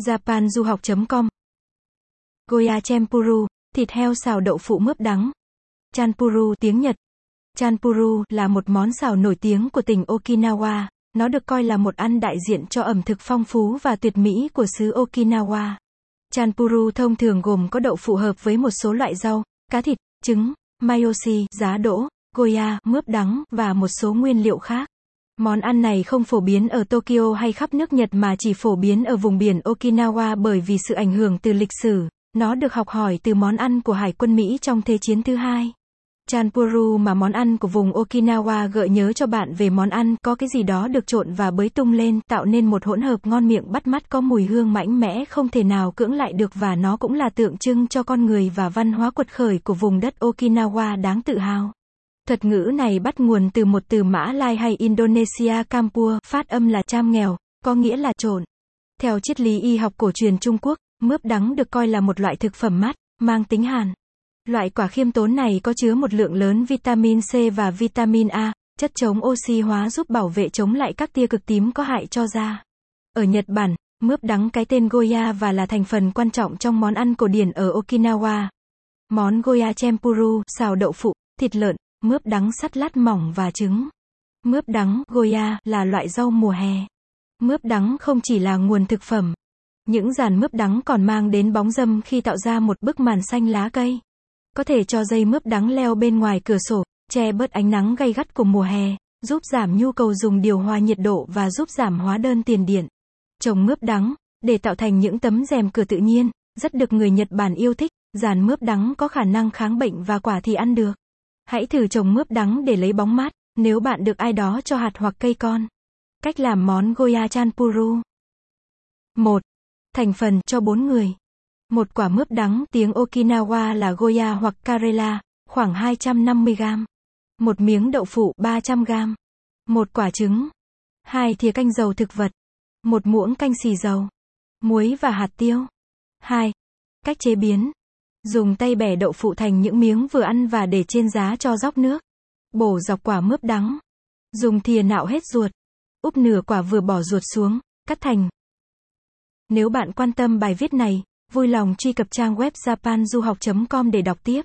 japanduhoc.com Goya Chempuru, thịt heo xào đậu phụ mướp đắng. Chanpuru tiếng Nhật. Chanpuru là một món xào nổi tiếng của tỉnh Okinawa. Nó được coi là một ăn đại diện cho ẩm thực phong phú và tuyệt mỹ của xứ Okinawa. Chanpuru thông thường gồm có đậu phụ hợp với một số loại rau, cá thịt, trứng, mayoshi, giá đỗ, goya, mướp đắng, và một số nguyên liệu khác. Món ăn này không phổ biến ở Tokyo hay khắp nước Nhật mà chỉ phổ biến ở vùng biển Okinawa bởi vì sự ảnh hưởng từ lịch sử. Nó được học hỏi từ món ăn của Hải quân Mỹ trong Thế chiến thứ hai. Chanpuru mà món ăn của vùng Okinawa gợi nhớ cho bạn về món ăn có cái gì đó được trộn và bới tung lên, tạo nên một hỗn hợp ngon miệng bắt mắt có mùi hương mãnh mẽ không thể nào cưỡng lại được và nó cũng là tượng trưng cho con người và văn hóa quật khởi của vùng đất Okinawa đáng tự hào. Thuật ngữ này bắt nguồn từ một từ Mã Lai hay Indonesia Kampua, phát âm là cham nghèo, có nghĩa là trộn. Theo triết lý y học cổ truyền Trung Quốc, mướp đắng được coi là một loại thực phẩm mát, mang tính hàn. Loại quả khiêm tốn này có chứa một lượng lớn vitamin C và vitamin A, chất chống oxy hóa giúp bảo vệ chống lại các tia cực tím có hại cho da. Ở Nhật Bản, mướp đắng cái tên Goya và là thành phần quan trọng trong món ăn cổ điển ở Okinawa. Món Goya Chempuru, xào đậu phụ, thịt lợn, mướp đắng sắt lát mỏng và trứng. Mướp đắng, Goya, là loại rau mùa hè. Mướp đắng không chỉ là nguồn thực phẩm. Những dàn mướp đắng còn mang đến bóng dâm khi tạo ra một bức màn xanh lá cây. Có thể cho dây mướp đắng leo bên ngoài cửa sổ, che bớt ánh nắng gay gắt của mùa hè, giúp giảm nhu cầu dùng điều hòa nhiệt độ và giúp giảm hóa đơn tiền điện. Trồng mướp đắng, để tạo thành những tấm rèm cửa tự nhiên, rất được người Nhật Bản yêu thích, dàn mướp đắng có khả năng kháng bệnh và quả thì ăn được. Hãy thử trồng mướp đắng để lấy bóng mát, nếu bạn được ai đó cho hạt hoặc cây con. Cách làm món Goya Chanpuru 1. Thành phần cho 4 người. Một quả mướp đắng, tiếng Okinawa là Goya hoặc Karela, khoảng 250g. Một miếng đậu phụ 300g. Một quả trứng. Hai thìa canh dầu thực vật. Một muỗng canh xì dầu. Muối và hạt tiêu. 2. Cách chế biến. Dùng tay bẻ đậu phụ thành những miếng vừa ăn và để trên giá cho róc nước. Bổ dọc quả mướp đắng. Dùng thìa nạo hết ruột. Úp nửa quả vừa bỏ ruột xuống, cắt thành. Nếu bạn quan tâm bài viết này, vui lòng truy cập trang web japanduhoc.com để đọc tiếp.